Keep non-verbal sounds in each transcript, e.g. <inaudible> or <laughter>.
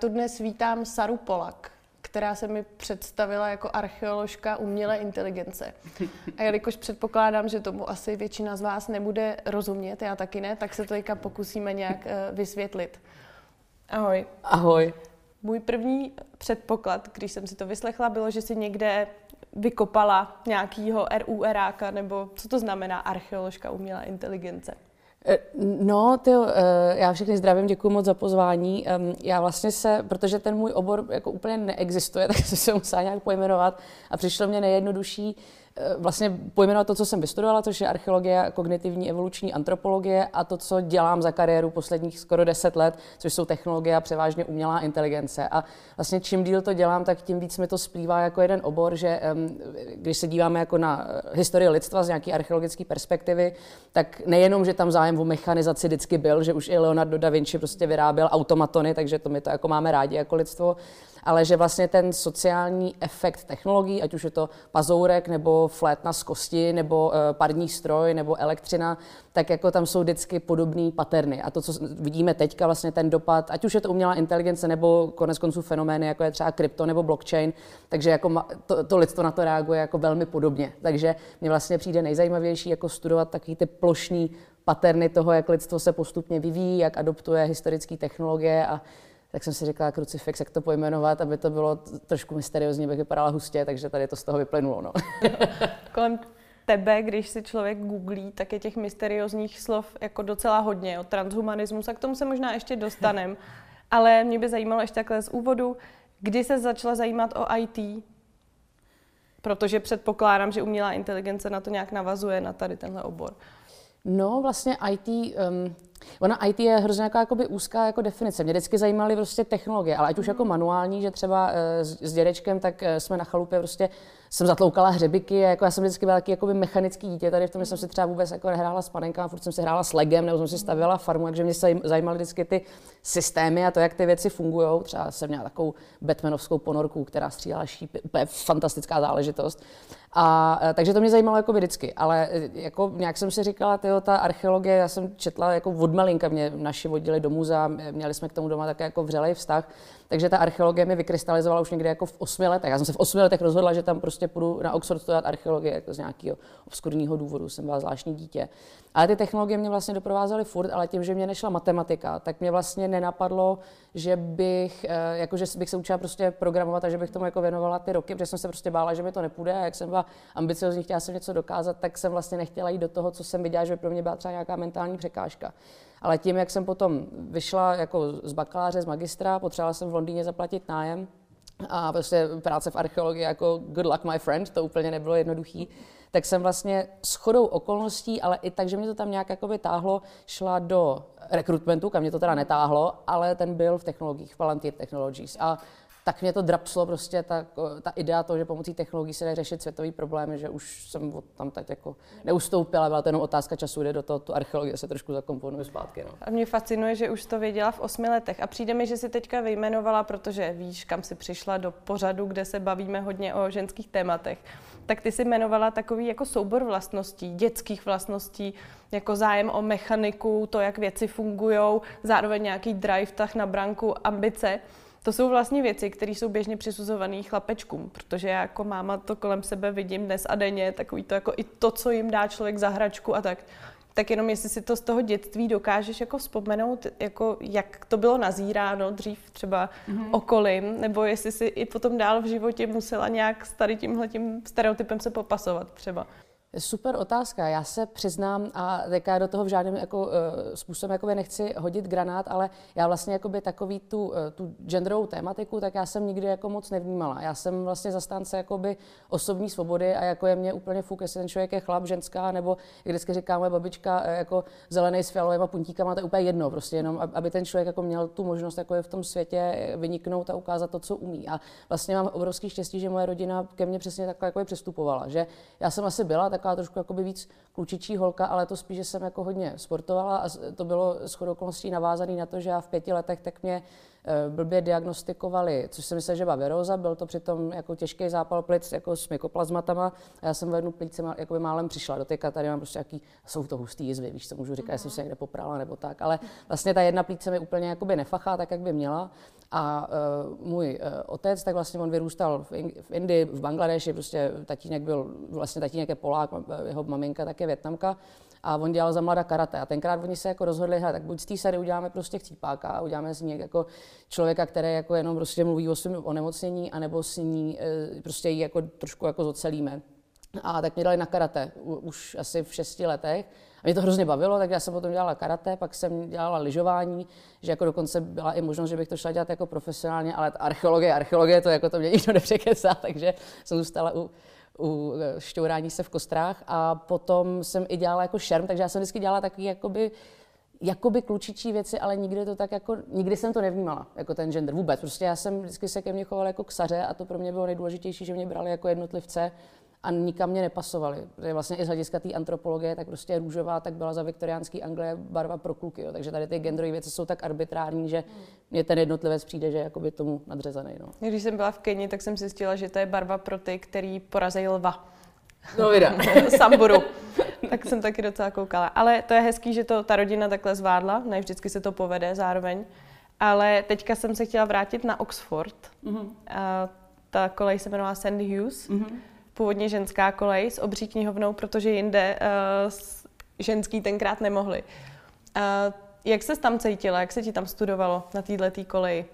Já tu dnes vítám Saru Polak, která se mi představila jako archeoložka umělé inteligence. A jelikož předpokládám, že tomu asi většina z vás nebude rozumět, já taky ne, tak se to teďka pokusíme nějak uh, vysvětlit. Ahoj. Ahoj. Můj první předpoklad, když jsem si to vyslechla, bylo, že si někde vykopala nějakýho RURáka, nebo co to znamená archeoložka umělé inteligence? Eh, no, ty, eh, já všechny zdravím, děkuji moc za pozvání. Já vlastně se, protože ten můj obor jako úplně neexistuje, <laughs> tak jsem se musela nějak pojmenovat a přišlo mě nejjednodušší vlastně pojmenovat to, co jsem vystudovala, což je archeologie, kognitivní evoluční antropologie a to, co dělám za kariéru posledních skoro deset let, což jsou technologie a převážně umělá inteligence. A vlastně čím díl to dělám, tak tím víc mi to splývá jako jeden obor, že když se díváme jako na eh, historii lidstva z nějaké archeologické perspektivy, tak nejenom, že tam zájem o mechanizaci vždycky byl, že už i Leonardo da Vinci prostě vyráběl automatony, takže to my to jako máme rádi jako lidstvo, ale že vlastně ten sociální efekt technologií, ať už je to pazourek nebo flétna z kosti nebo e, parní stroj nebo elektřina, tak jako tam jsou vždycky podobné paterny. A to, co vidíme teďka, vlastně ten dopad, ať už je to umělá inteligence nebo konec konců fenomény, jako je třeba krypto nebo blockchain, takže jako to, to lidstvo na to reaguje jako velmi podobně. Takže mně vlastně přijde nejzajímavější jako studovat takový ty plošní paterny toho, jak lidstvo se postupně vyvíjí, jak adoptuje historické technologie a tak jsem si říkala krucifix, jak to pojmenovat, aby to bylo trošku mysteriózní, bych vypadala hustě, takže tady to z toho vyplynulo. No. <laughs> Kolem tebe, když si člověk googlí, tak je těch mysteriózních slov jako docela hodně, o transhumanismus, a k tomu se možná ještě dostanem. <laughs> Ale mě by zajímalo ještě takhle z úvodu, kdy se začala zajímat o IT, protože předpokládám, že umělá inteligence na to nějak navazuje, na tady tenhle obor. No, vlastně IT, um, Ona IT je hrozně jako, jakoby úzká jako definice. Mě vždycky zajímaly prostě technologie, ale ať už jako manuální, že třeba e, s, s dědečkem, tak e, jsme na chalupě prostě jsem zatloukala hřebiky, jako já jsem vždycky byla taky jakoby mechanický dítě, tady v tom jsem si třeba vůbec jako nehrála s panenkama, furt jsem si hrála s legem, nebo jsem si stavěla farmu, takže mě zajímaly vždycky ty systémy a to, jak ty věci fungují. Třeba jsem měla takovou Batmanovskou ponorku, která střílela šípy, úplně fantastická záležitost. A, e, takže to mě zajímalo jako vždycky, ale e, jako nějak jsem si říkala, tyjo, ta archeologie, já jsem četla jako od malinka, mě naši vodili do muzea, měli jsme k tomu doma také jako vřelej vztah, takže ta archeologie mi vykrystalizovala už někdy jako v osmi letech. Já jsem se v osmi letech rozhodla, že tam prostě půjdu na Oxford studovat archeologii, jako z nějakého obskurního důvodu, jsem byla zvláštní dítě. Ale ty technologie mě vlastně doprovázely furt, ale tím, že mě nešla matematika, tak mě vlastně nenapadlo, že bych, eh, jako, že bych se učila prostě programovat a že bych tomu jako věnovala ty roky, protože jsem se prostě bála, že mi to nepůjde a jak jsem byla ambiciozní, chtěla jsem něco dokázat, tak jsem vlastně nechtěla jít do toho, co jsem viděla, že pro mě byla třeba nějaká mentální překážka. Ale tím, jak jsem potom vyšla jako z bakaláře, z magistra, potřebovala jsem v Londýně zaplatit nájem a prostě práce v archeologii jako good luck my friend, to úplně nebylo jednoduchý, tak jsem vlastně s chodou okolností, ale i tak, že mě to tam nějak jakoby táhlo, šla do rekrutmentu, kam mě to teda netáhlo, ale ten byl v technologiích, v Palantir Technologies. A tak mě to drapslo prostě ta, ta idea toho, že pomocí technologií se dají řešit světový problémy, že už jsem tam teď jako neustoupila, byla to jenom otázka času, jde do toho, tu archeologie se trošku zakomponuje zpátky. No. A mě fascinuje, že už to věděla v osmi letech a přijde mi, že si teďka vyjmenovala, protože víš, kam si přišla do pořadu, kde se bavíme hodně o ženských tématech, tak ty si jmenovala takový jako soubor vlastností, dětských vlastností, jako zájem o mechaniku, to, jak věci fungují, zároveň nějaký drive, tah na branku, ambice. To jsou vlastně věci, které jsou běžně přisuzované chlapečkům, protože já jako máma to kolem sebe vidím dnes a denně, takový to jako i to, co jim dá člověk za hračku a tak. Tak jenom jestli si to z toho dětství dokážeš jako vzpomenout, jako jak to bylo nazíráno dřív třeba mm-hmm. okolím, nebo jestli si i potom dál v životě musela nějak s tady tímhletím stereotypem se popasovat třeba. Super otázka. Já se přiznám, a teďka do toho v žádném jako, uh, způsobem jakoby nechci hodit granát, ale já vlastně jakoby takový tu, uh, tu genderovou tématiku, tak já jsem nikdy jako moc nevnímala. Já jsem vlastně zastánce jakoby osobní svobody a jako je mě úplně fuk, jestli ten člověk je chlap, ženská, nebo jak vždycky říká moje babička, uh, jako zelený s fialovými puntíkama, to je úplně jedno, prostě jenom, aby ten člověk jako měl tu možnost jako je v tom světě vyniknout a ukázat to, co umí. A vlastně mám obrovský štěstí, že moje rodina ke mně přesně takhle jako přistupovala, že já jsem asi byla taková trošku jakoby víc klučičí holka, ale to spíš, že jsem jako hodně sportovala a to bylo s okolností navázané na to, že já v pěti letech tak mě Eh, blbě diagnostikovali, což si myslel, že byla viróza, byl to přitom jako těžký zápal plic jako s mykoplazmatama a já jsem v jednu plíce jako málem přišla do teďka tady mám prostě jaký, jsou to hustý jizvy, víš, co můžu říkat, uh-huh. jsem se někde poprala nebo tak, ale vlastně ta jedna plíce mi úplně jakoby nefachá tak, jak by měla A uh, můj uh, otec, tak vlastně on vyrůstal v, in, v Indii, v Bangladeši, prostě tatínek byl, vlastně tatínek je Polák, jeho maminka také Větnamka a on dělal za mladá karate. A tenkrát oni se jako rozhodli, hele, tak buď z té sady uděláme prostě chcípáka a uděláme z ní jako člověka, který jako jenom prostě mluví o svém onemocnění, anebo si ní e, prostě ji jako trošku jako zocelíme. A tak mě dali na karate už asi v šesti letech. A mě to hrozně bavilo, tak já jsem potom dělala karate, pak jsem dělala lyžování, že jako dokonce byla i možnost, že bych to šla dělat jako profesionálně, ale archeologie, archeologie, to jako to mě <laughs> nikdo nepřekesá, takže jsem zůstala u, u e, šťourání se v kostrách a potom jsem i dělala jako šerm, takže já jsem vždycky dělala takový jakoby jakoby klučičí věci, ale nikdy to tak jako, nikdy jsem to nevnímala, jako ten gender vůbec. Prostě já jsem vždycky se ke mně chovala jako k saře a to pro mě bylo nejdůležitější, že mě brali jako jednotlivce a nikam mě nepasovali. Protože vlastně i z hlediska té antropologie, tak prostě růžová, tak byla za viktoriánský Anglie barva pro kluky. Jo. Takže tady ty genderové věci jsou tak arbitrární, že mě ten jednotlivec přijde, že je jakoby tomu nadřezaný. No. Když jsem byla v Keni, tak jsem zjistila, že to je barva pro ty, který porazí lva. No vida. <laughs> Samburu. tak jsem taky docela koukala. Ale to je hezký, že to ta rodina takhle zvládla. Ne vždycky se to povede zároveň. Ale teďka jsem se chtěla vrátit na Oxford. Mm-hmm. A ta kolej se jmenovala Sandy Hughes. Mm-hmm původně ženská kolej s obří knihovnou, protože jinde uh, ženský tenkrát nemohli. Uh, jak se tam cítila, jak se ti tam studovalo na této koleji?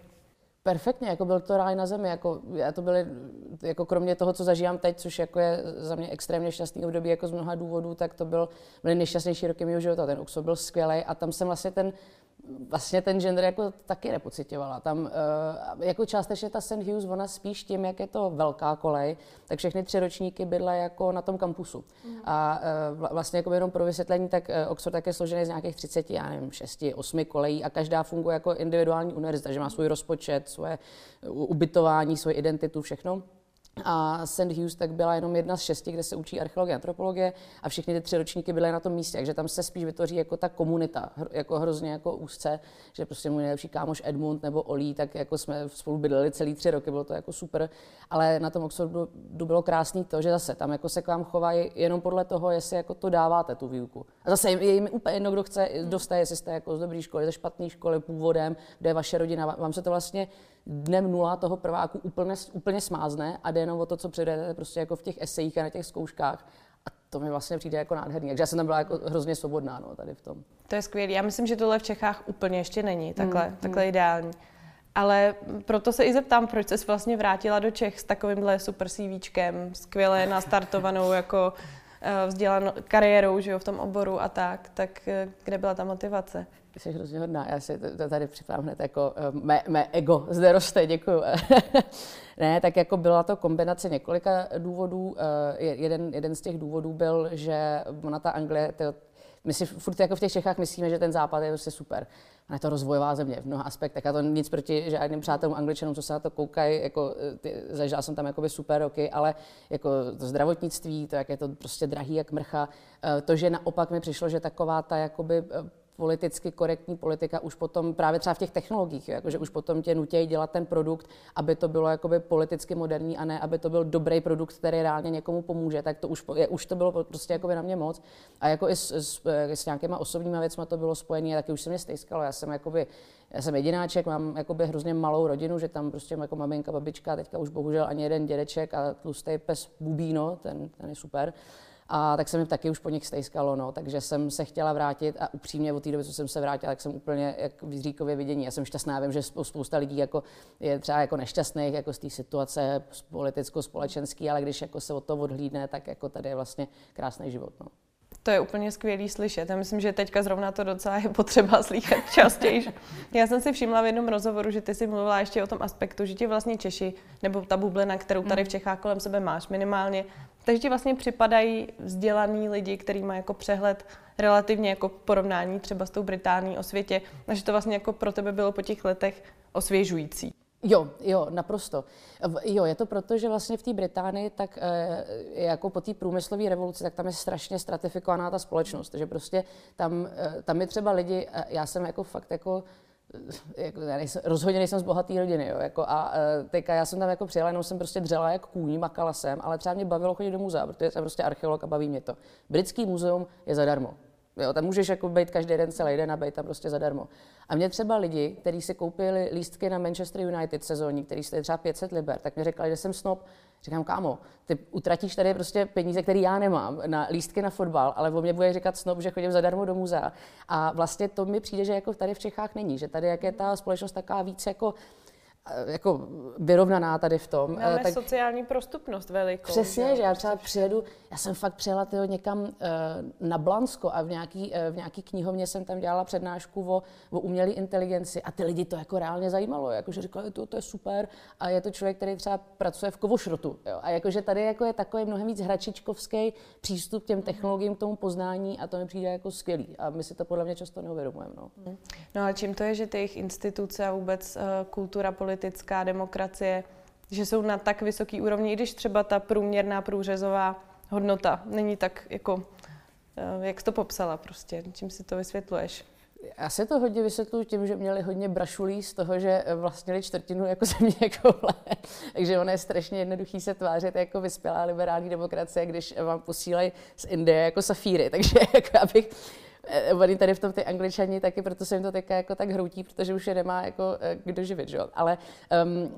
Perfektně, jako byl to ráj na zemi, jako, já to byly, jako kromě toho, co zažívám teď, což jako je za mě extrémně šťastný období jako z mnoha důvodů, tak to byl, byly nejšťastnější roky mého života. Ten Oxford byl skvělý a tam jsem vlastně ten vlastně ten gender jako taky nepocitovala. Tam uh, jako částečně ta St. Hughes, ona spíš tím, jak je to velká kolej, tak všechny tři ročníky bydle jako na tom kampusu. Mm. A uh, vlastně jako jenom pro vysvětlení, tak uh, Oxford tak je složený z nějakých 30, já nevím, 6, 8 kolejí a každá funguje jako individuální univerzita, že má svůj rozpočet, svoje ubytování, svoji identitu, všechno. A St. Hughes tak byla jenom jedna z šesti, kde se učí archeologie a antropologie a všechny ty tři ročníky byly na tom místě, takže tam se spíš vytvoří jako ta komunita, jako hrozně jako úzce, že prostě můj nejlepší kámoš Edmund nebo Olí, tak jako jsme spolu bydleli celý tři roky, bylo to jako super, ale na tom Oxfordu bylo krásný to, že zase tam jako se k vám chovají jenom podle toho, jestli jako to dáváte tu výuku. A zase je jim úplně jedno, kdo chce, dostat, jestli jste jako z dobré školy, ze špatné školy, původem, kde je vaše rodina, vám se to vlastně dnem nula toho prváku úplně, úplně smázne a jde jenom o to, co předvedete prostě jako v těch esejích a na těch zkouškách. A to mi vlastně přijde jako nádherný. Takže já jsem tam byla jako hrozně svobodná no, tady v tom. To je skvělé. Já myslím, že tohle v Čechách úplně ještě není takhle, mm, takhle mm. ideální. Ale proto se i zeptám, proč jsi vlastně vrátila do Čech s takovýmhle super CVčkem, skvěle nastartovanou jako uh, vzdělanou kariérou že jo, v tom oboru a tak. Tak uh, kde byla ta motivace? Jsi hrozně hodná. Já si to, to tady připadám hned jako uh, mé, mé ego zde roste, děkuju. <laughs> ne, tak jako byla to kombinace několika důvodů. Jeden, jeden z těch důvodů byl, že ona ta Anglie, to, my si furt jako v těch Čechách myslíme, že ten západ je prostě super. A je to rozvojová země v mnoha aspektech. A to nic proti žádným přátelům angličanům, co se na to koukají. Jako, eh, ty, zažila jsem tam jakoby super roky, ale jako to zdravotnictví, to, jak je to prostě drahý jak mrcha, to, že naopak mi přišlo, že taková ta jakoby politicky korektní politika už potom právě třeba v těch technologiích, že už potom tě nutějí dělat ten produkt, aby to bylo jakoby politicky moderní a ne, aby to byl dobrý produkt, který reálně někomu pomůže, tak to už, je, už to bylo prostě jakoby na mě moc. A jako i s, s, s nějakýma osobníma věcmi to bylo spojené, taky už se mě stejskalo. Já jsem jakoby, já jsem jedináček, mám jakoby hrozně malou rodinu, že tam prostě jako maminka, babička, teďka už bohužel ani jeden dědeček a tlustý pes Bubíno, ten, ten je super. A tak se mi taky už po nich stejskalo, no, takže jsem se chtěla vrátit a upřímně od té doby, co jsem se vrátila, tak jsem úplně jak v Jiříkově vidění. Já jsem šťastná, vím, že spousta lidí jako je třeba jako nešťastných jako z té situace politicko-společenský, ale když jako se od toho odhlídne, tak jako tady je vlastně krásný život. No. To je úplně skvělý slyšet. Já myslím, že teďka zrovna to docela je potřeba slychat <laughs> častěji. Já jsem si všimla v jednom rozhovoru, že ty si mluvila ještě o tom aspektu, že ti vlastně Češi, nebo ta bublina, kterou tady v hmm. Čechách kolem sebe máš minimálně, takže ti vlastně připadají vzdělaný lidi, který mají jako přehled relativně jako porovnání třeba s tou Británií o světě, a že to vlastně jako pro tebe bylo po těch letech osvěžující. Jo, jo, naprosto. Jo, je to proto, že vlastně v té Británii, tak e, jako po té průmyslové revoluci, tak tam je strašně stratifikovaná ta společnost, že prostě tam, e, tam je třeba lidi, e, já jsem jako fakt jako jako, já nejsem, rozhodně nejsem z bohaté rodiny, jo, jako, a uh, teďka já jsem tam jako přijela, jenom jsem prostě dřela jak kůň, makala jsem, ale třeba mě bavilo chodit do muzea, protože jsem prostě archeolog a baví mě to. Britský muzeum je zadarmo. Jo, tam můžeš jako být každý den celý den a být tam prostě zadarmo. A mě třeba lidi, kteří si koupili lístky na Manchester United sezóní, který stojí třeba 500 liber, tak mi řekli, že jsem snob. Říkám, kámo, ty utratíš tady prostě peníze, které já nemám na lístky na fotbal, ale o mě bude říkat snob, že chodím zadarmo do muzea. A vlastně to mi přijde, že jako tady v Čechách není, že tady jak je ta společnost taková víc jako jako vyrovnaná tady v tom. Máme tak sociální prostupnost velikou. Přesně, že já třeba přijedu, já jsem fakt přijela tyho někam uh, na Blansko a v nějaký, uh, v nějaký knihovně jsem tam dělala přednášku o, o umělé inteligenci a ty lidi to jako reálně zajímalo, jakože říkali, to, to je super a je to člověk, který třeba pracuje v kovošrotu. Jo? A jakože tady jako je takový mnohem víc hračičkovský přístup k těm technologiím, k tomu poznání a to mi přijde jako skvělý a my si to podle mě často neuvědomujeme. No. no a čím to je, že ty jejich instituce a vůbec uh, kultura, politika politická demokracie, že jsou na tak vysoký úrovni, i když třeba ta průměrná průřezová hodnota není tak jako, eh, jak jsi to popsala prostě, čím si to vysvětluješ? Já se to hodně vysvětluji tím, že měli hodně brašulí z toho, že vlastnili čtvrtinu jako země <laughs> jako Takže ono je strašně jednoduchý se tvářit jako vyspělá liberální demokracie, když vám posílají z Indie jako safíry. <laughs> Takže jako abych Eh, oni tady v tom ty angličani taky, proto se jim to teďka jako tak hroutí, protože už je nemá jako eh, kdo živit, že. Ale um,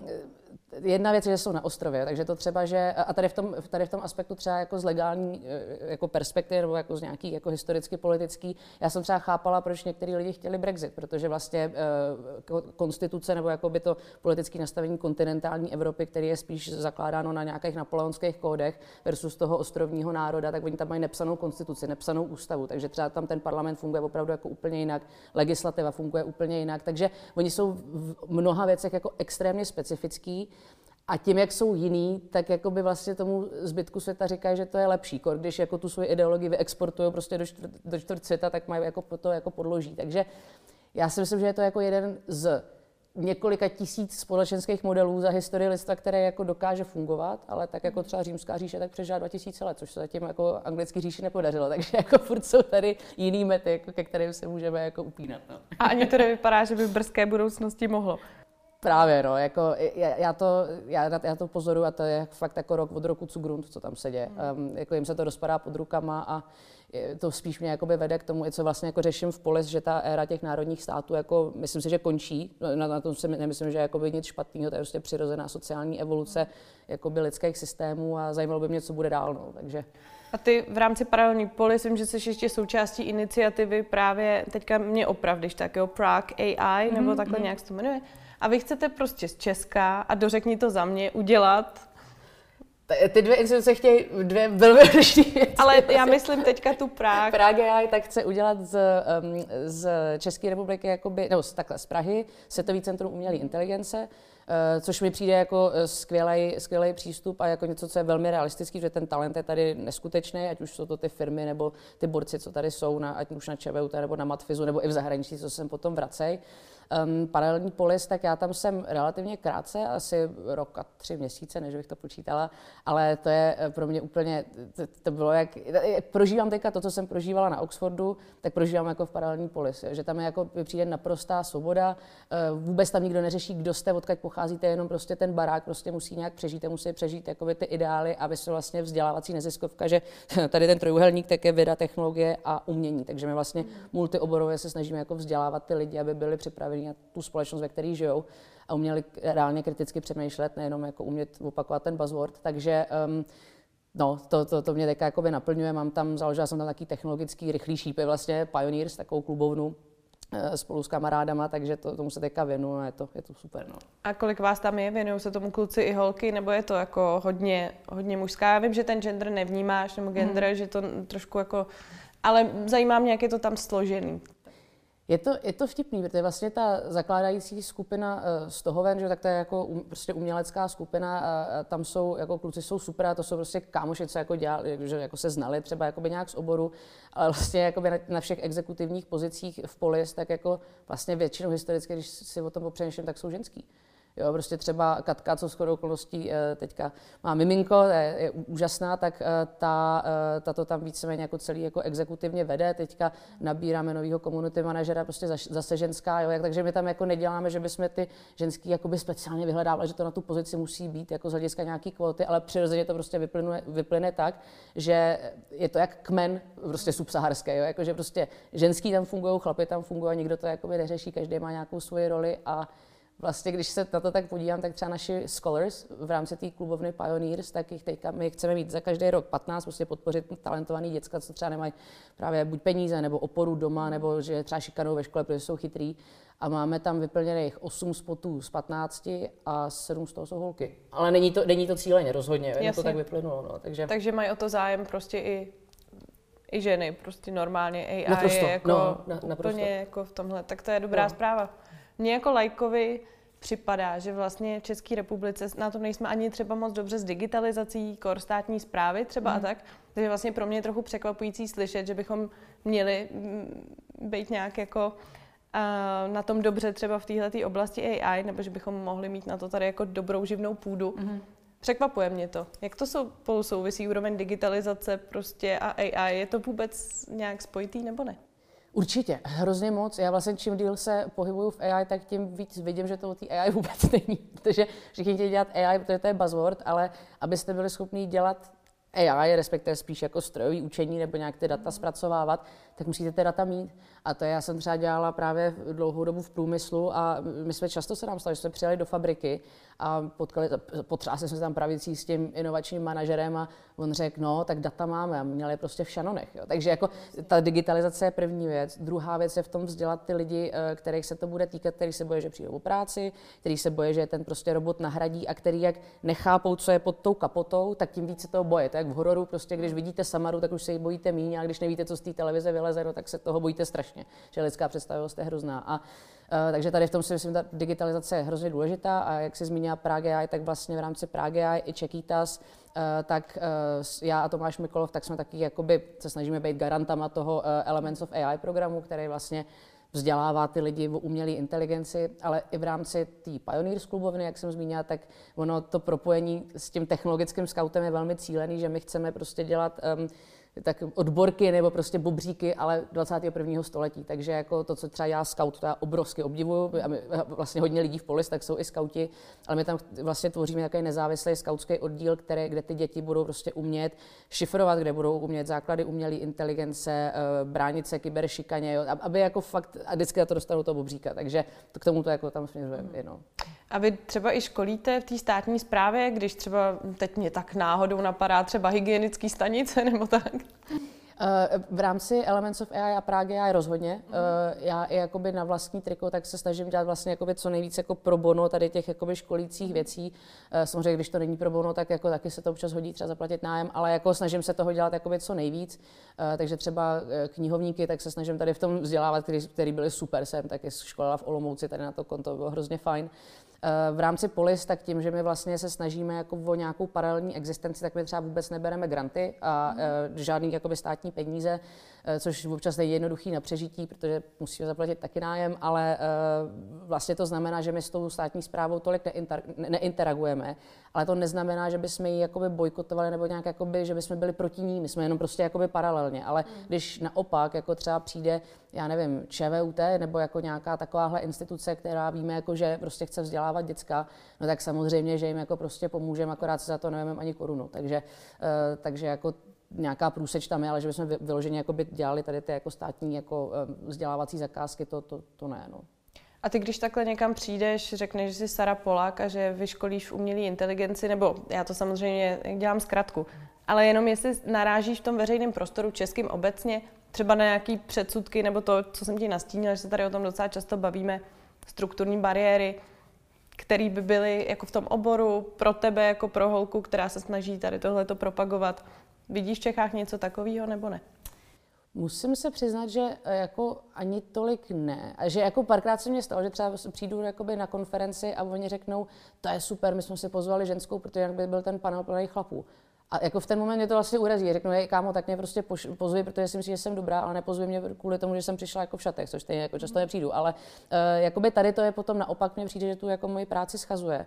jedna věc je, že jsou na ostrově, takže to třeba, že, a tady v tom, tady v tom aspektu třeba jako z legální eh, jako perspektivy nebo jako z nějaký jako historicky politický, já jsem třeba chápala, proč některý lidi chtěli Brexit, protože vlastně uh, konstituce nebo jako by to politické nastavení kontinentální Evropy, který je spíš zakládáno na nějakých napoleonských kódech versus toho ostrovního národa, tak oni tam mají nepsanou konstituci, nepsanou ústavu, takže třeba tam ten parlament funguje opravdu jako úplně jinak, legislativa funguje úplně jinak, takže oni jsou v mnoha věcech jako extrémně specifický a tím, jak jsou jiný, tak jako by vlastně tomu zbytku světa říkají, že to je lepší. Když jako tu svoji ideologii vyexportují prostě do, čtvrt, do čtvrt světa, tak mají jako to jako podloží. Takže já si myslím, že je to jako jeden z několika tisíc společenských modelů za historii lidstva, které jako dokáže fungovat, ale tak jako třeba římská říše, tak přežila 2000 let, což se zatím jako anglický říši nepodařilo, <laughs> takže jako furt jsou tady jiný mety, jako ke kterým se můžeme jako upínat. No. A ani to nevypadá, že by v brzké budoucnosti mohlo. Právě, no, jako já, já, to, já, já to pozoruju a to je fakt jako rok od roku Cugrund, co tam se děje. Mm. Um, jako jim se to rozpadá pod rukama a to spíš mě jakoby vede k tomu, i co vlastně jako řeším v polis, že ta éra těch národních států, jako myslím si, že končí. Na, na tom si nemyslím, že je nic špatného, to je prostě přirozená sociální evoluce jakoby lidských systémů a zajímalo by mě, co bude dál. No, takže. A ty v rámci paralelní polis, vím, že jsi ještě součástí iniciativy právě, teďka mě opravdiš, tak jo, Prague AI, nebo mm-hmm. takhle mhm. nějak se to jmenuje. A vy chcete prostě z Česka a dořekni to za mě udělat ty dvě instituce chtějí dvě velmi odlišné věci. Ale já myslím teďka tu Prah. Prague AI tak chce udělat z, um, z České republiky, jakoby, nebo z, takhle z Prahy, Světový centrum umělé inteligence, uh, což mi přijde jako skvělý, skvělý přístup a jako něco, co je velmi realistický, že ten talent je tady neskutečný, ať už jsou to ty firmy nebo ty borci, co tady jsou, na, ať už na ČVUT nebo na Matfizu nebo i v zahraničí, co sem potom vracej um, paralelní polis, tak já tam jsem relativně krátce, asi rok a tři měsíce, než bych to počítala, ale to je eh, pro mě úplně, to, to bylo jak, jak prožívám teďka to, co jsem prožívala na Oxfordu, tak prožívám jako v paralelní polis, že tam je jako přijde naprostá svoboda, uh, vůbec tam nikdo neřeší, kdo jste, odkud pocházíte, jenom prostě ten barák prostě musí nějak přežít, musí přežít jakoby ty ideály, aby se vlastně vzdělávací neziskovka, že <laughs> tady ten trojuhelník tak je věda, technologie a umění, takže my vlastně multioborově se snažíme jako vzdělávat ty lidi, aby byli připraveni nastavení a tu společnost, ve které žijou a uměli reálně kriticky přemýšlet, nejenom jako umět opakovat ten buzzword. Takže um, No, to, to, to mě teďka jakoby naplňuje. Mám tam, založila jsem tam taký technologický rychlý šípy, vlastně Pioneers, takovou klubovnu, eh, spolu s kamarádama, takže to, tomu se teďka věnuju a je to, je to super. No. A kolik vás tam je? Věnují se tomu kluci i holky, nebo je to jako hodně, hodně mužská? Já vím, že ten gender nevnímáš, nebo gender, hmm. že to trošku jako... Ale zajímá mě, jak je to tam složený. Je to, je to vtipný, protože vlastně ta zakládající skupina uh, z toho ven, že tak to je jako um, prostě umělecká skupina a, a tam jsou, jako kluci jsou super a to jsou prostě kámoši, co jako dělali, že jako se znali třeba jakoby nějak z oboru, ale vlastně jakoby na, na všech exekutivních pozicích v polis, tak jako vlastně většinou historicky, když si o tom popřemýšlím, tak jsou ženský. Jo, prostě třeba Katka, co shodou okolností eh, teďka má miminko, je, je úžasná, tak eh, ta, eh, ta to tam víceméně jako celý jako exekutivně vede. Teďka nabíráme nového community manažera, prostě zase ženská, jo, takže my tam jako neděláme, že bychom ty ženský jakoby speciálně vyhledávali, že to na tu pozici musí být jako z hlediska nějaký kvóty, ale přirozeně to prostě vyplyne, vyplyne tak, že je to jak kmen prostě subsaharské, jo, jako že prostě ženský tam fungují, chlapy tam fungují, nikdo to jakoby neřeší, každý má nějakou svoji roli a vlastně, když se na to tak podívám, tak třeba naši scholars v rámci té klubovny Pioneers, tak jich teďka my chceme mít za každý rok 15, prostě podpořit talentovaný děcka, co třeba nemají právě buď peníze, nebo oporu doma, nebo že třeba šikanou ve škole, protože jsou chytrý. A máme tam vyplněných 8 spotů z 15 a 7 z toho jsou holky. Ale není to, není to cíleně, rozhodně, jenom to tak vyplynulo. No. Takže... Takže mají o to zájem prostě i i ženy, prostě normálně AI naprosto, je jako no, na, úplně jako v tomhle, tak to je dobrá no. zpráva. Mně jako lajkovi připadá, že vlastně v České republice na tom nejsme ani třeba moc dobře s digitalizací kor státní zprávy třeba mm. a mhm. tak. Takže vlastně pro mě je trochu překvapující slyšet, že bychom měli mm, být nějak jako uh, na tom dobře třeba v této oblasti AI, nebo že bychom mohli mít na to tady jako dobrou živnou půdu. Mm. Překvapuje mě to. Jak to spolu souvisí úroveň digitalizace prostě a AI? Je to vůbec nějak spojitý nebo ne? Určitě, hrozně moc. Já vlastně čím díl se pohybuju v AI, tak tím víc vidím, že to o té AI <laughs> vůbec není. Protože všichni chtějí dělat AI, protože to je buzzword, ale abyste byli schopni dělat AI, respektive spíš jako strojový učení nebo nějak ty data zpracovávat, tak musíte ty data mít. A to já jsem třeba dělala právě dlouhou dobu v průmyslu a my jsme často se nám stalo, že jsme přijeli do fabriky a potkali, potřásli jsme se tam pravicí s tím inovačním manažerem a on řekl, no, tak data máme a měli je prostě v šanonech. Jo. Takže jako ta digitalizace je první věc. Druhá věc je v tom vzdělat ty lidi, eh, kterých se to bude týkat, který se boje, že přijdou o práci, který se boje, že ten prostě robot nahradí a který jak nechápou, co je pod tou kapotou, tak tím více toho boje. To jak v hororu, prostě když vidíte Samaru, tak už se jí bojíte míň, a když nevíte, co z té televize vyleze, no, tak se toho bojíte strašně. Že lidská představivost je hrozná. A Uh, takže tady v tom si myslím, ta digitalizace je hrozně důležitá a jak si zmínila Prague AI, tak vlastně v rámci Prague AI i Čekýtas, uh, tak uh, já a Tomáš Mikolov, tak jsme taky jakoby se snažíme být garantama toho Elements of AI programu, který vlastně vzdělává ty lidi o umělé inteligenci, ale i v rámci té Pioneers klubovny, jak jsem zmínila, tak ono to propojení s tím technologickým scoutem je velmi cílený, že my chceme prostě dělat um, tak odborky nebo prostě bobříky, ale 21. století. Takže jako to, co třeba já scout, to já obrovsky obdivuju. A my, vlastně hodně lidí v polis, tak jsou i skauti, ale my tam vlastně tvoříme takový nezávislý skautský oddíl, které, kde ty děti budou prostě umět šifrovat, kde budou umět základy umělé inteligence, eh, bránit se kyberšikaně, jo, aby jako fakt, a vždycky to dostanou toho bobříka. Takže to k tomu to jako tam směřujeme. No. A vy třeba i školíte v té státní správě, když třeba teď mě tak náhodou napadá třeba hygienický stanice nebo tak? Eh, v rámci Elements of AI a Prague AI rozhodně. Mm. Já i jakoby na vlastní triko, tak se snažím dělat vlastně jakoby co nejvíc jako pro bono tady těch jakoby školících věcí. Eh, samozřejmě, když to není pro bono, tak jako taky se to občas hodí třeba zaplatit nájem, ale jako snažím se toho dělat jakoby co nejvíc. Takže třeba knihovníky, tak se snažím tady v tom vzdělávat, který, který byli super. Jsem taky školila v Olomouci, tady na to konto bylo hrozně fajn. Eh, v rámci Polis, tak tím, že my vlastně se snažíme jako o nějakou paralelní existenci, tak my třeba vůbec nebereme granty a mm. žádný jakoby státní peníze, Eh, což občas není jednoduchý na přežití, protože musíme zaplatit taky nájem, ale eh, vlastně to znamená, že my s tou státní zprávou tolik neinter, neinteragujeme, ale to neznamená, že bychom ji jakoby bojkotovali nebo nějak, jakoby, že bychom byli proti ní, my jsme jenom prostě jakoby paralelně, ale hmm. když naopak jako třeba přijde, já nevím, ČVUT nebo jako nějaká takováhle instituce, která víme, jako, že prostě chce vzdělávat děcka, no tak samozřejmě, že jim jako prostě pomůžeme, akorát se za to nevíme ani korunu. Takže, uh, takže jako nějaká průseč tam je, ale že bychom vyloženě by dělali tady ty jako státní jako vzdělávací zakázky, to, to, to ne. No. A ty, když takhle někam přijdeš, řekneš, že jsi Sara Polák a že vyškolíš v umělé inteligenci, nebo já to samozřejmě dělám zkratku, ale jenom jestli narážíš v tom veřejném prostoru českým obecně, třeba na nějaký předsudky, nebo to, co jsem ti nastínila, že se tady o tom docela často bavíme, strukturní bariéry, které by byly jako v tom oboru pro tebe, jako pro holku, která se snaží tady tohleto propagovat. Vidíš v Čechách něco takového nebo ne? Musím se přiznat, že eh, jako ani tolik ne. A že jako párkrát se mě stalo, že třeba přijdu jakoby na konferenci a oni řeknou, to je super, my jsme si pozvali ženskou, protože jak by byl ten panel plný chlapů. A jako v ten moment mě to vlastně urazí. Řeknu, hej, kámo, tak mě prostě pozvi, protože si myslím, že jsem dobrá, ale nepozvi mě kvůli tomu, že jsem přišla jako v šatech, což stejně jako často nepřijdu. Ale uh, jakoby tady to je potom naopak, mně přijde, že tu jako moji práci schazuje.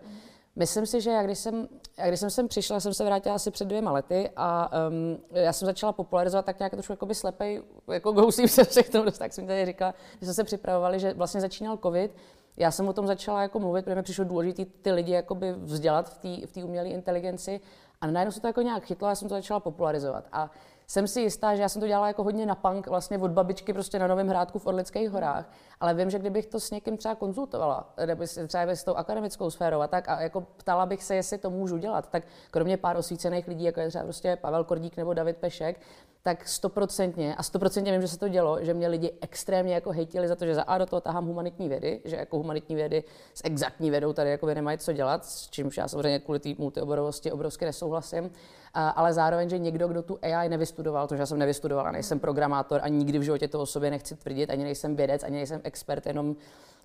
Myslím si, že já když jsem, já když jsem sem přišla, jsem se vrátila asi před dvěma lety a um, já jsem začala popularizovat tak nějak trošku jakoby slepej, jako gousím se všechno, tak jsem tady říkala, že jsme se připravovali, že vlastně začínal covid, já jsem o tom začala jako mluvit, protože mi přišlo důležité ty lidi jakoby vzdělat v té umělé inteligenci a najednou se to jako nějak chytlo a já jsem to začala popularizovat. A jsem si jistá, že já jsem to dělala jako hodně na punk, vlastně od babičky prostě na Novém hrádku v Orlických horách, ale vím, že kdybych to s někým třeba konzultovala, nebo třeba s tou akademickou sférou a tak, a jako ptala bych se, jestli to můžu dělat, tak kromě pár osvícených lidí, jako je třeba prostě Pavel Kordík nebo David Pešek, tak stoprocentně, a stoprocentně vím, že se to dělo, že mě lidi extrémně jako hejtili za to, že za A do toho tahám humanitní vědy, že jako humanitní vědy s exaktní vědou tady jako nemají co dělat, s čímž já samozřejmě kvůli té multioborovosti obrovsky nesouhlasím, a, ale zároveň, že někdo, kdo tu AI nevystudoval, to, já jsem nevystudovala, nejsem programátor a nikdy v životě to o sobě nechci tvrdit, ani nejsem vědec, ani nejsem expert, jenom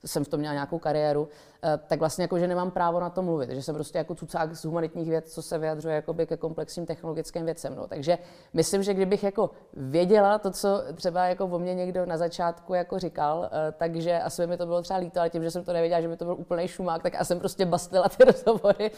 jsem v tom měla nějakou kariéru, eh, tak vlastně jako, že nemám právo na to mluvit, že jsem prostě jako cucák z humanitních věd, co se vyjadřuje jakoby ke komplexním technologickým věcem. No. Takže myslím, že kdybych jako věděla to, co třeba jako o mě někdo na začátku jako říkal, eh, takže asi by mi to bylo třeba líto, ale tím, že jsem to nevěděla, že by to byl úplný šumák, tak já jsem prostě bastila ty <laughs> rozhovory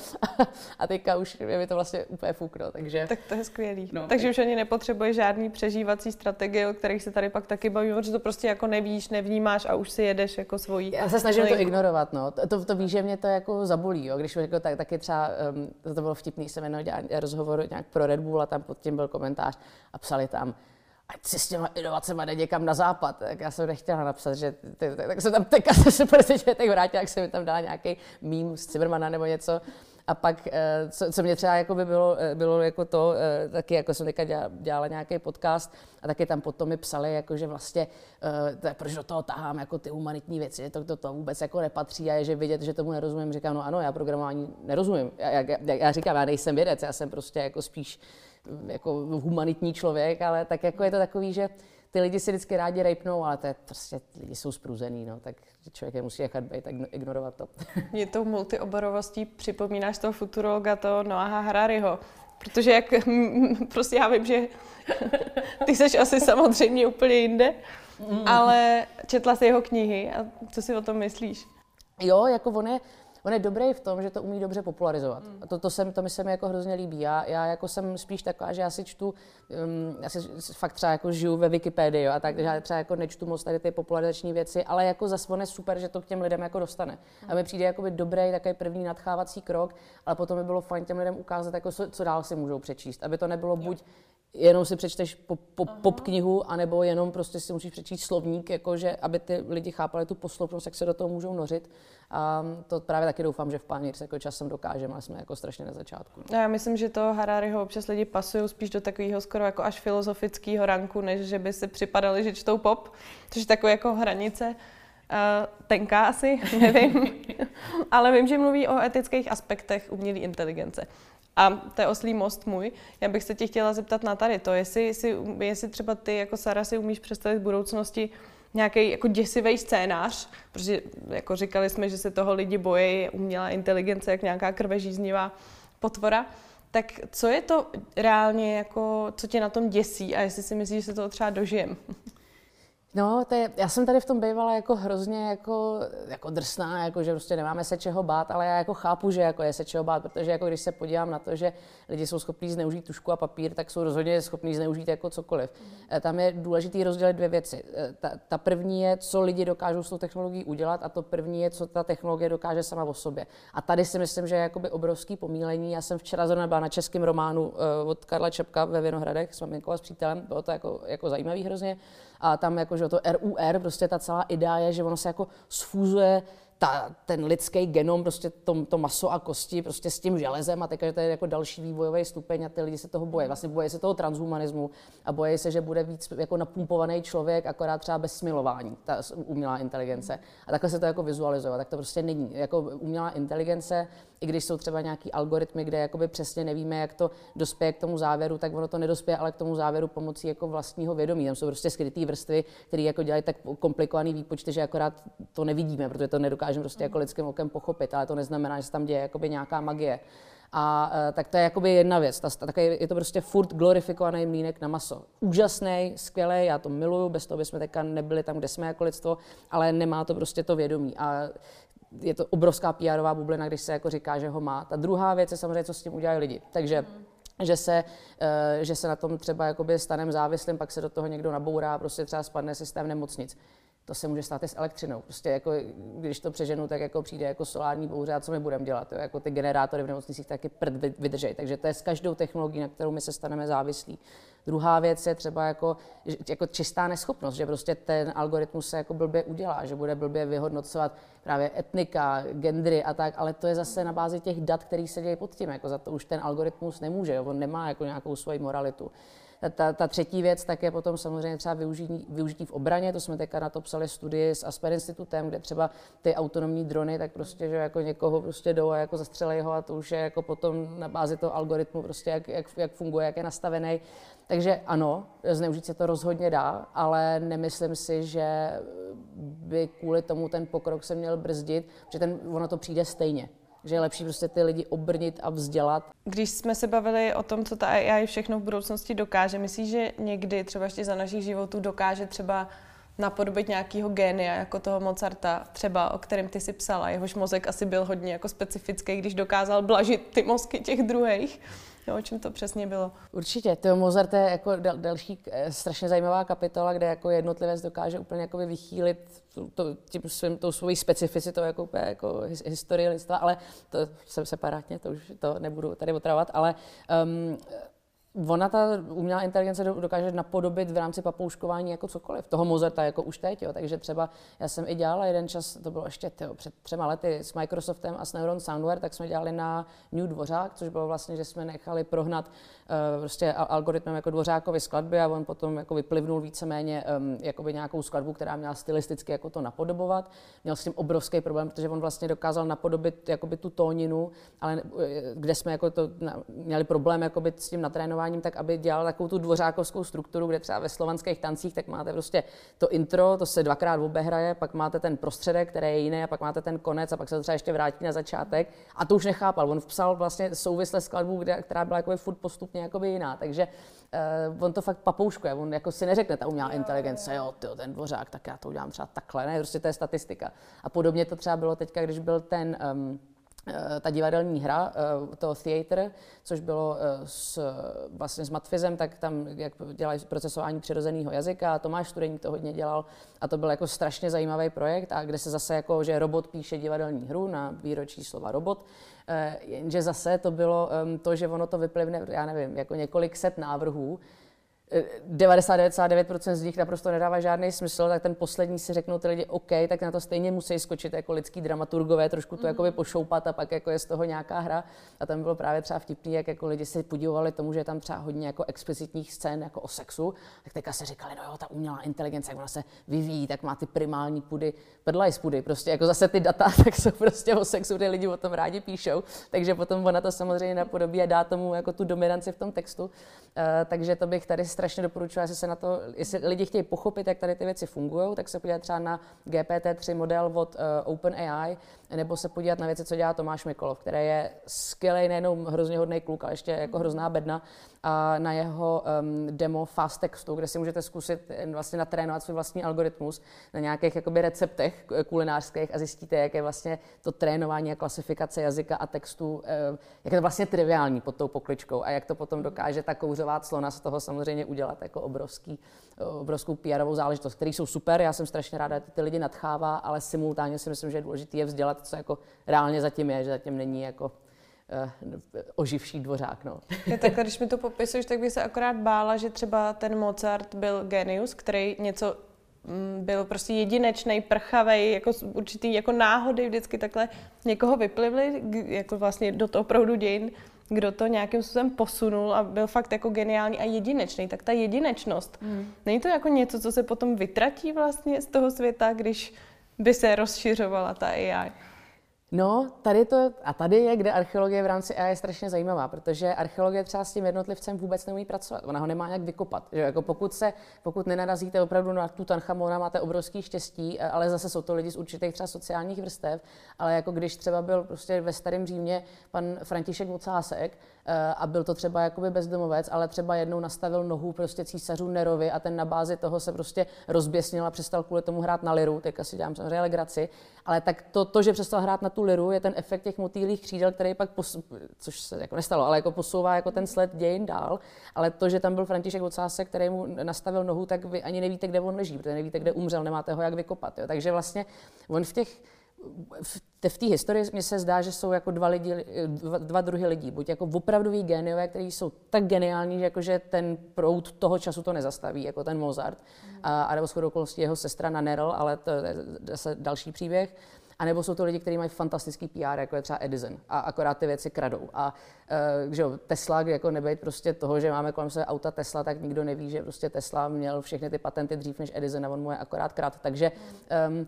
a teďka už je mi to vlastně úplně fukno. Takže... Tak to je skvělý. No, takže tak... už ani nepotřebuje žádný přežívací strategie, o kterých se tady pak taky bavíme, protože to prostě jako nevíš, nevnímáš a už si jedeš jako já se snažím to ignorovat, no. To, to, to víš, že mě to jako zabolí, jo. Když jako tak, taky třeba, um, to, to bylo vtipný, jsem jenom dělal rozhovor nějak pro Red Bull a tam pod tím byl komentář a psali tam, ať si s těma inovacemi jde někam na západ. Tak já jsem nechtěla napsat, že ty, tak, tak jsem tam teďka se deseti letech vrátila, jak jsem mi tam dala nějaký mím z Zimmermana nebo něco. A pak, eh, co, co mě třeba jako by bylo, eh, bylo jako to, eh, taky jako jsem teďka dělala, dělala nějaký podcast a taky tam potom mi psali, jako, že vlastně, to, proč do toho tahám jako ty humanitní věci, to, to, to vůbec jako nepatří a je, že vidět, že tomu nerozumím. Říkám, no ano, já programování nerozumím. Já, já, já říkám, já nejsem vědec, já jsem prostě jako spíš jako humanitní člověk, ale tak jako je to takový, že ty lidi si vždycky rádi rejpnou, ale to je prostě, lidi jsou spruzený, no, tak člověk je musí nechat být, tak ignorovat to. <laughs> Mě tou multioborovostí připomínáš toho futurologa, to Noaha Harariho, protože jak, <laughs> prostě já vím, že <laughs> ty jsi asi samozřejmě úplně jinde, mm. ale četla jsi jeho knihy a co si o tom myslíš? Jo, jako on je, on je dobrý v tom, že to umí dobře popularizovat. Mm. A to, to, sem, to mi se mi jako hrozně líbí. Já, já jako jsem spíš taková, že já si čtu, um, já si fakt třeba jako žiju ve Wikipedii jo, a tak, že já třeba jako nečtu moc tady ty popularizační věci, ale jako zase on je super, že to k těm lidem jako dostane. Mm. A mi přijde jako dobrý takový první nadchávací krok, ale potom by bylo fajn těm lidem ukázat, jako co, co dál si můžou přečíst. Aby to nebylo buď jenom si přečteš pop, pop, pop knihu, anebo jenom prostě si musíš přečíst slovník, jakože, aby ty lidi chápali tu posloupnost, jak se do toho můžou nořit. A to právě taky doufám, že v Pioneer se jako časem dokážeme, ale jsme jako strašně na začátku. No, já myslím, že to Harariho občas lidi pasují spíš do takového skoro jako až filozofického ranku, než že by si připadali, že čtou pop, což je takové jako hranice. Uh, tenká asi, <laughs> nevím. <laughs> ale vím, že mluví o etických aspektech umělé inteligence. A to je oslý most můj. Já bych se tě chtěla zeptat na tady to, jestli, jestli, jestli třeba ty jako Sara si umíš představit v budoucnosti nějaký jako děsivý scénář, protože jako říkali jsme, že se toho lidi bojí, umělá inteligence, jak nějaká krvežíznivá potvora. Tak co je to reálně, jako, co tě na tom děsí a jestli si myslíš, že se toho třeba dožijem? No, to je, já jsem tady v tom bývala jako hrozně jako, jako drsná, jako že prostě nemáme se čeho bát, ale já jako chápu, že jako je se čeho bát, protože jako když se podívám na to, že lidi jsou schopní zneužít tušku a papír, tak jsou rozhodně schopní zneužít jako cokoliv. Mm. Tam je důležité rozdělit dvě věci. Eh, ta, ta první je, co lidi dokážou s tou technologií udělat a to první je, co ta technologie dokáže sama o sobě. A tady si myslím, že je jakoby obrovský pomílení. Já jsem včera zrovna byla na českém románu eh, od Karla Čepka ve Vinohradech s maminkou a s přítelem, bylo to jako, jako zajímavý hrozně a tam jako, že to RUR, prostě ta celá idea je, že ono se jako sfúzuje ta, ten lidský genom, prostě to, to maso a kosti prostě s tím železem a teďka, to je jako další vývojový stupeň a ty lidi se toho bojí. Vlastně bojí se toho transhumanismu a bojí se, že bude víc jako napumpovaný člověk, akorát třeba bez smilování, ta umělá inteligence. A takhle se to jako vizualizovat, tak to prostě není. Jako umělá inteligence i když jsou třeba nějaký algoritmy, kde jakoby přesně nevíme, jak to dospěje k tomu závěru, tak ono to nedospěje, ale k tomu závěru pomocí jako vlastního vědomí. Tam jsou prostě skryté vrstvy, které jako dělají tak komplikovaný výpočty, že akorát to nevidíme, protože to nedokážeme prostě jako lidským okem pochopit, ale to neznamená, že se tam děje jakoby nějaká magie. A uh, tak to je jakoby jedna věc. Ta, tak je, je to prostě furt glorifikovaný mlínek na maso. Úžasný, skvělý, já to miluju, bez toho bychom teďka nebyli tam, kde jsme jako lidstvo, ale nemá to prostě to vědomí. A je to obrovská pr bublina, když se jako říká, že ho má. Ta druhá věc je samozřejmě, co s tím udělají lidi. Takže mm že se, eh, že se na tom třeba jakoby stanem závislým, pak se do toho někdo nabourá, prostě třeba spadne systém nemocnic to se může stát i s elektřinou. Prostě jako, když to přeženu, tak jako přijde jako solární bouře a co my budeme dělat. Jo? Jako ty generátory v nemocnicích taky prd vydržej. Takže to je s každou technologií, na kterou my se staneme závislí. Druhá věc je třeba jako, jako čistá neschopnost, že prostě ten algoritmus se jako blbě udělá, že bude blbě vyhodnocovat právě etnika, gendry a tak, ale to je zase na bázi těch dat, které se dějí pod tím. Jako za to už ten algoritmus nemůže, jo? on nemá jako nějakou svoji moralitu. Ta, ta třetí věc tak je potom samozřejmě třeba využití, využití v obraně, to jsme teďka na to psali studii s Asper Institutem, kde třeba ty autonomní drony, tak prostě, že jako někoho prostě jdou a jako zastřelej ho a to už je jako potom na bázi toho algoritmu prostě, jak, jak, jak funguje, jak je nastavený. Takže ano, zneužít se to rozhodně dá, ale nemyslím si, že by kvůli tomu ten pokrok se měl brzdit, protože ten, ono to přijde stejně že je lepší prostě ty lidi obrnit a vzdělat. Když jsme se bavili o tom, co ta AI všechno v budoucnosti dokáže, myslíš, že někdy třeba ještě za našich životů dokáže třeba napodobit nějakého génia, jako toho Mozarta, třeba o kterém ty si psala. Jehož mozek asi byl hodně jako specifický, když dokázal blažit ty mozky těch druhých. Jo, o čem to přesně bylo? Určitě. To Mozart je jako dal, další eh, strašně zajímavá kapitola, kde jako jednotlivec dokáže úplně jako vychýlit to, tím svým, tou svojí specificitou jako, úplně jako historii lidstva, ale to jsem separátně, to už to nebudu tady otravovat, ale um, Ona, ta umělá inteligence dokáže napodobit v rámci papouškování jako cokoliv. Toho Mozarta jako už teď, jo. takže třeba já jsem i dělala jeden čas, to bylo ještě tyjo, před třema lety s Microsoftem a s Neuron Soundware, tak jsme dělali na New Dvořák, což bylo vlastně, že jsme nechali prohnat uh, prostě algoritmem jako Dvořákovi skladby a on potom jako vyplivnul víceméně um, nějakou skladbu, která měla stylisticky jako to napodobovat. Měl s tím obrovský problém, protože on vlastně dokázal napodobit jakoby tu tóninu, ale eh, kde jsme jako to měli problém s tím natrénováním vzděláváním, tak aby dělal takovou tu dvořákovskou strukturu, kde třeba ve slovanských tancích, tak máte prostě to intro, to se dvakrát obehraje, pak máte ten prostředek, který je jiný, a pak máte ten konec a pak se to třeba ještě vrátí na začátek. A to už nechápal. On vpsal vlastně souvisle skladbu, kde, která byla jako furt postupně jakoby jiná. Takže uh, on to fakt papouškuje. On jako si neřekne, ta umělá inteligence, jo, tyjo, ten dvořák, tak já to udělám třeba takhle. Ne, prostě to je statistika. A podobně to třeba bylo teďka, když byl ten um, ta divadelní hra, eh, to theater, což bylo eh, s, vlastně s Matfizem, tak tam jak dělají procesování přirozeného jazyka, Tomáš Studeník to hodně dělal a to byl jako strašně zajímavý projekt a kde se zase jako, že robot píše divadelní hru na výročí slova robot, jenže zase to bylo to, že ono to vyplivne, já nevím, jako několik set návrhů, 99% z nich naprosto nedává žádný smysl, tak ten poslední si řeknou ty lidi, OK, tak na to stejně musí skočit jako lidský dramaturgové, trošku to mm. jakoby pošoupat a pak jako je z toho nějaká hra. A tam bylo právě třeba vtipný, jak jako lidi si podívali tomu, že je tam třeba hodně jako explicitních scén jako o sexu, tak teďka se říkali, no jo, ta umělá inteligence, jak ona se vyvíjí, tak má ty primální pudy, pedlajs pudy, prostě jako zase ty data, <laughs> tak jsou prostě o sexu, ty lidi o tom rádi píšou, takže potom ona to samozřejmě napodobí a dá tomu jako tu dominanci v tom textu. Uh, takže to bych tady strašně doporučuji, jestli se na to, jestli lidi chtějí pochopit, jak tady ty věci fungují, tak se podívat třeba na GPT-3 model od uh, OpenAI, nebo se podívat na věci, co dělá Tomáš Mikolov, který je skvělý, nejenom hrozně hodný kluk, ale ještě jako hrozná bedna. A na jeho um, demo Fast Textu, kde si můžete zkusit vlastně natrénovat svůj vlastní algoritmus na nějakých jakoby receptech kulinářských a zjistíte, jak je vlastně to trénování a klasifikace jazyka a textu, eh, jak je to vlastně triviální pod tou pokličkou a jak to potom dokáže ta kouřová clona z toho samozřejmě udělat jako obrovský, obrovskou pr záležitost, který jsou super, já jsem strašně ráda, že ty lidi nadchává, ale simultánně si myslím, že je důležité je vzdělat, co jako reálně zatím je, že zatím není jako oživší dvořák. No. Je tak, když mi to popisuješ, tak bych se akorát bála, že třeba ten Mozart byl genius, který něco mm, byl prostě jedinečný, prchavý, jako určitý jako náhody vždycky takhle někoho vyplivly, jako vlastně do toho proudu dějin kdo to nějakým způsobem posunul a byl fakt jako geniální a jedinečný, tak ta jedinečnost, hmm. není to jako něco, co se potom vytratí vlastně z toho světa, když by se rozšiřovala ta AI? No, tady to, a tady je, kde archeologie v rámci AI je strašně zajímavá, protože archeologie třeba s tím jednotlivcem vůbec neumí pracovat. Ona ho nemá jak vykopat. Že? Jako pokud, se, pokud nenarazíte opravdu na Tutanchamona, máte obrovský štěstí, ale zase jsou to lidi z určitých třeba sociálních vrstev, ale jako když třeba byl prostě ve starém Římě pan František Vocásek, Eh, a byl to třeba jakoby bezdomovec, ale třeba jednou nastavil nohu prostě císařů Nerovi a ten na bázi toho se prostě rozběsnil a přestal kvůli tomu hrát na liru, teďka si dělám samozřejmě legraci, ale tak to, to, že přestal hrát na tu liru, je ten efekt těch motýlých křídel, který pak, pos, což se jako nestalo, ale jako posouvá jako ten sled dějin dál, ale to, že tam byl František Ocásek, který mu nastavil nohu, tak vy ani nevíte, kde on leží, protože nevíte, kde umřel, nemáte ho jak vykopat. Jo. Takže vlastně on v těch v té historii mně se zdá, že jsou jako dva, lidi, dva, dva druhy lidí. Buď jako opravdoví géniové, kteří jsou tak geniální, že, jako, že ten proud toho času to nezastaví, jako ten Mozart, a, a nebo shodou okolností jeho sestra Nanerl, ale to je zase další příběh. A nebo jsou to lidi, kteří mají fantastický PR, jako je třeba Edison, a akorát ty věci kradou. A uh, že jo, Tesla, jako nebejt prostě toho, že máme kolem sebe auta Tesla, tak nikdo neví, že prostě Tesla měl všechny ty patenty dřív než Edison a on mu je akorát krát. Takže um,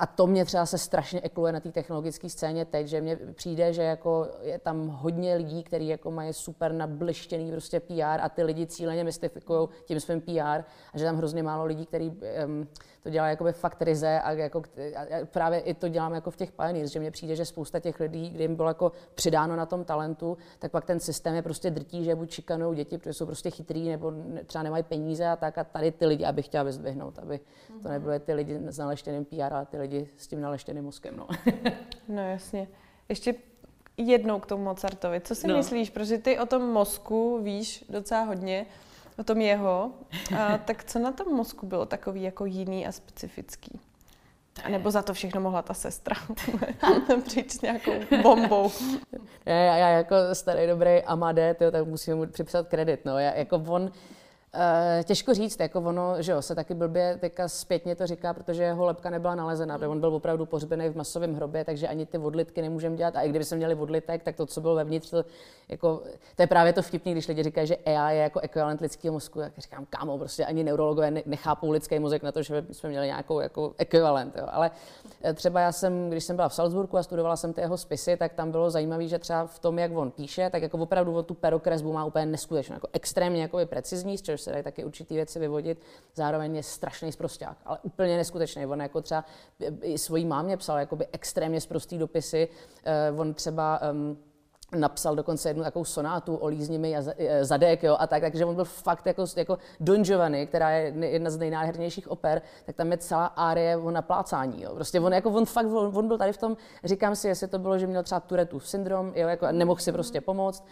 a to mě třeba se strašně ekluje na té technologické scéně teď, že mně přijde, že jako je tam hodně lidí, kteří jako mají super nablištěný prostě PR a ty lidi cíleně mystifikují tím svým PR a že tam hrozně málo lidí, kteří um, to dělá jakoby fakt ryze a, jako, a právě i to dělám jako v těch pioneers, že mně přijde, že spousta těch lidí, kdy jim bylo jako přidáno na tom talentu, tak pak ten systém je prostě drtí, že buď šikanou děti, protože jsou prostě chytrý nebo třeba nemají peníze a tak a tady ty lidi, abych chtěla vyzdvihnout, aby to mhm. nebyly ty lidi s naleštěným PR, ale ty lidi s tím naleštěným mozkem. No, <laughs> no jasně. Ještě jednou k tomu Mozartovi. Co si no. myslíš, protože ty o tom mozku víš docela hodně, o tom jeho, a, <laughs> tak co na tom mozku bylo takový jako jiný a specifický? A nebo za to všechno mohla ta sestra <laughs> přijít s nějakou bombou. Já, já jako starý dobrý Amade, tyjo, tak musím mu připsat kredit. No. Já, jako on, Uh, těžko říct, jako ono, že jo, se taky blbě teďka zpětně to říká, protože jeho lepka nebyla nalezena, protože on byl opravdu pohřbený v masovém hrobě, takže ani ty vodlitky nemůžeme dělat. A i kdyby jsme měli vodlitek, tak to, co bylo vevnitř, to, jako, to je právě to vtipné, když lidi říkají, že AI je jako ekvivalent lidského mozku, tak říkám, kámo, prostě ani neurologové nechápou lidský mozek na to, že jsme měli nějakou jako ekvivalent. Jo. Ale eh, třeba já jsem, když jsem byla v Salzburgu a studovala jsem ty jeho spisy, tak tam bylo zajímavé, že třeba v tom, jak on píše, tak jako opravdu o tu perokresbu má úplně neskutečnou, jako extrémně jako precizní, z se dají taky určitý věci vyvodit. Zároveň je strašný zprosták, ale úplně neskutečný. On jako třeba i svojí mámě psal jakoby extrémně zprostý dopisy. Uh, on třeba um, napsal dokonce jednu takovou sonátu o líznimi e, zadek, jo, a tak, takže on byl fakt jako, jako Don Giovanni, která je jedna z nejnádhernějších oper, tak tam je celá árie o naplácání, jo. Prostě on, jako on fakt, on, on byl tady v tom, říkám si, jestli to bylo, že měl třeba Turetův syndrom, jo, jako nemohl si prostě pomoct,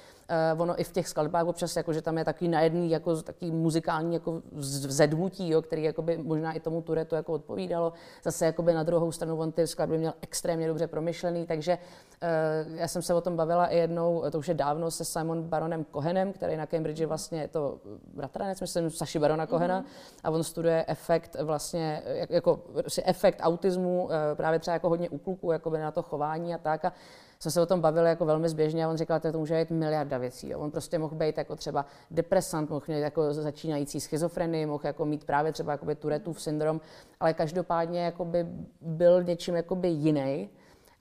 uh, ono i v těch skladbách občas, jako, že tam je takový najedný, jako takový muzikální jako zedmutí, jo, který by možná i tomu Turetu jako odpovídalo, zase jakoby na druhou stranu on ty skladby měl extrémně dobře promyšlený, takže uh, já jsem se o tom bavila i jednou, to už je dávno, se Simon Baronem Kohenem, který na Cambridge vlastně je to bratranec, myslím, Saši Barona Kohena, mm-hmm. a on studuje efekt vlastně, jako prostě efekt autismu, eh, právě třeba jako hodně u kluků, jako na to chování a tak. A jsme se o tom bavili jako velmi zběžně a on říkal, že to může být miliarda věcí. Jo. On prostě mohl být jako třeba depresant, mohl mít jako začínající schizofrenii, mohl jako mít právě třeba Turetův syndrom, ale každopádně jakoby byl něčím jakoby jiný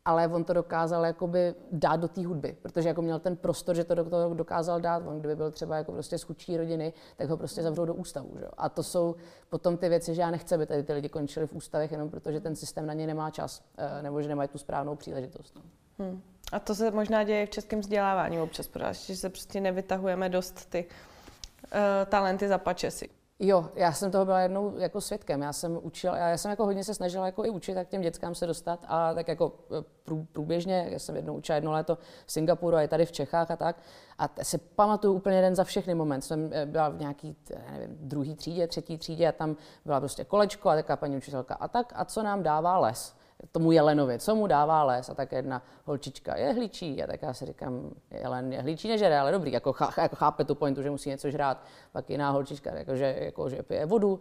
ale on to dokázal jakoby dát do té hudby, protože jako měl ten prostor, že to do toho dokázal dát. On kdyby byl třeba jako prostě z chudší rodiny, tak ho prostě zavřou do ústavu. Že? A to jsou potom ty věci, že já nechci, aby tady ty lidi končili v ústavech jenom protože ten systém na ně nemá čas, eh, nebo že nemají tu správnou příležitost. Hmm. A to se možná děje v českém vzdělávání občas, protože se prostě nevytahujeme dost ty uh, talenty za pačesy. Jo, já jsem toho byla jednou jako svědkem. Já jsem učil, já jsem jako hodně se snažila jako i učit, tak těm dětskám se dostat a tak jako e, prů, průběžně, já jsem jednou učila jedno léto v Singapuru a je tady v Čechách a tak. A si pamatuju úplně jeden za všechny moment. Jsem e, byla v nějaký, nevím, druhý třídě, třetí třídě a tam byla prostě kolečko a taková paní učitelka. A tak, a co nám dává les? Tomu jelenovi, co mu dává les a tak jedna holčička je hlíčí a tak já si říkám, jelen je hlíčí nežere, ale dobrý, jako, chá, jako chápe tu pointu, že musí něco žrát, pak jiná holčička, jako, že, jako, že pije vodu, uh,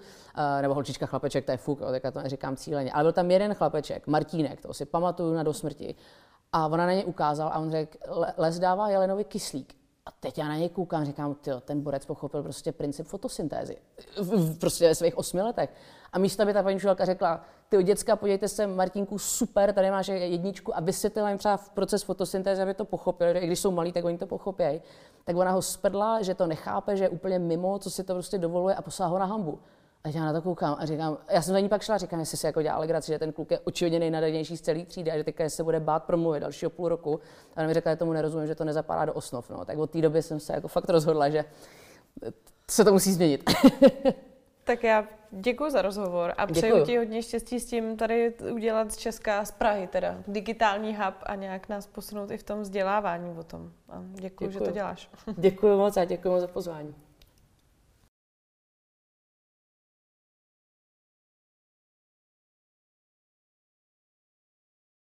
nebo holčička chlapeček, to je fuk, tak já to neříkám cíleně, ale byl tam jeden chlapeček, Martínek, to si pamatuju na dosmrti, a ona na ně ukázal a on řekl, les dává jelenovi kyslík. A teď já na něj koukám, říkám, tyjo, ten borec pochopil prostě princip fotosyntézy. Prostě ve svých osmi letech. A místo by ta paní učitelka řekla, ty děcka, podívejte se, Martinku, super, tady máš jedničku a vysvětlila jim třeba v proces fotosyntézy, aby to pochopili, i když jsou malí, tak oni to pochopí. Tak ona ho sprdla, že to nechápe, že je úplně mimo, co si to prostě dovoluje a poslala ho na hambu. A já na to koukám a říkám, já jsem za ní pak šla a říkám, jestli si jako dělá legraci, že ten kluk je očividně nejnadanější z celé třídy a že teďka se bude bát promluvit dalšího půl roku. A ona mi řekla, že tomu nerozumím, že to nezapadá do osnov. No. Tak od té doby jsem se jako fakt rozhodla, že se to musí změnit. <laughs> tak já děkuji za rozhovor a přeju děkuju. ti hodně štěstí s tím tady udělat z Česka, z Prahy teda, digitální hub a nějak nás posunout i v tom vzdělávání o tom. A děkuji, děkuju. že to děláš. Děkuji moc a děkuji moc za pozvání.